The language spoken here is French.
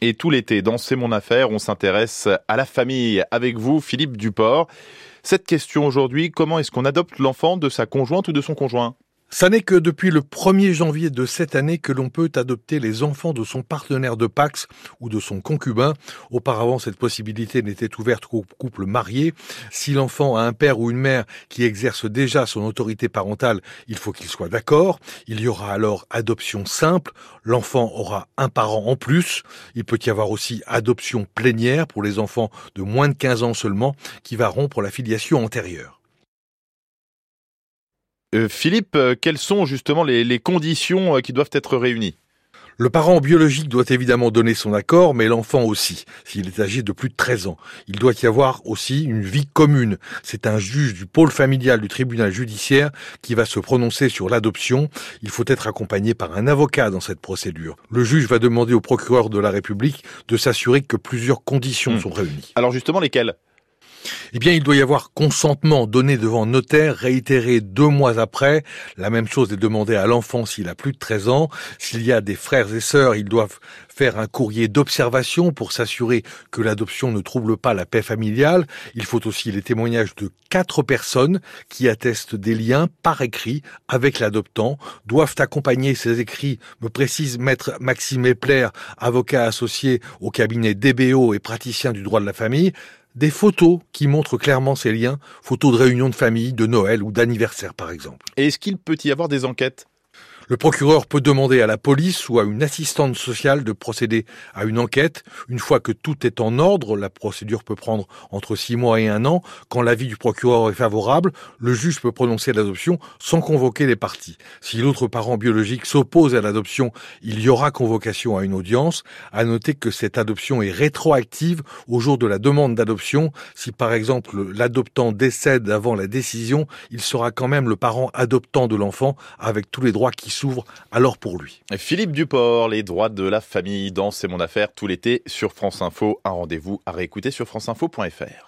Et tout l'été, dans C'est mon affaire, on s'intéresse à la famille. Avec vous, Philippe Duport. Cette question aujourd'hui, comment est-ce qu'on adopte l'enfant de sa conjointe ou de son conjoint? Ça n'est que depuis le 1er janvier de cette année que l'on peut adopter les enfants de son partenaire de Pax ou de son concubin. Auparavant, cette possibilité n'était ouverte qu'aux couples mariés. Si l'enfant a un père ou une mère qui exerce déjà son autorité parentale, il faut qu'il soit d'accord. Il y aura alors adoption simple. L'enfant aura un parent en plus. Il peut y avoir aussi adoption plénière pour les enfants de moins de 15 ans seulement qui va rompre la filiation antérieure. Euh, Philippe, euh, quelles sont justement les, conditions euh, qui doivent être réunies? Le parent biologique doit évidemment donner son accord, mais l'enfant aussi, s'il est âgé de plus de 13 ans. Il doit y avoir aussi une vie commune. C'est un juge du pôle familial du tribunal judiciaire qui va se prononcer sur l'adoption. Il faut être accompagné par un avocat dans cette procédure. Le juge va demander au procureur de la République de s'assurer que plusieurs conditions hmm. sont réunies. Alors justement, lesquelles? Eh bien, il doit y avoir consentement donné devant notaire, réitéré deux mois après. La même chose est demandée à l'enfant s'il a plus de 13 ans. S'il y a des frères et sœurs, ils doivent faire un courrier d'observation pour s'assurer que l'adoption ne trouble pas la paix familiale. Il faut aussi les témoignages de quatre personnes qui attestent des liens par écrit avec l'adoptant, doivent accompagner ces écrits, me précise maître Maxime Epler, avocat associé au cabinet DBO et praticien du droit de la famille, des photos qui montrent clairement ces liens, photos de réunions de famille, de Noël ou d'anniversaire par exemple. Et est-ce qu'il peut y avoir des enquêtes? Le procureur peut demander à la police ou à une assistante sociale de procéder à une enquête. Une fois que tout est en ordre, la procédure peut prendre entre six mois et un an. Quand l'avis du procureur est favorable, le juge peut prononcer l'adoption sans convoquer les parties. Si l'autre parent biologique s'oppose à l'adoption, il y aura convocation à une audience. À noter que cette adoption est rétroactive au jour de la demande d'adoption. Si par exemple l'adoptant décède avant la décision, il sera quand même le parent adoptant de l'enfant avec tous les droits qui s'ouvre alors pour lui. Philippe Duport, les droits de la famille dans C'est mon affaire tout l'été sur France Info. Un rendez-vous à réécouter sur franceinfo.fr.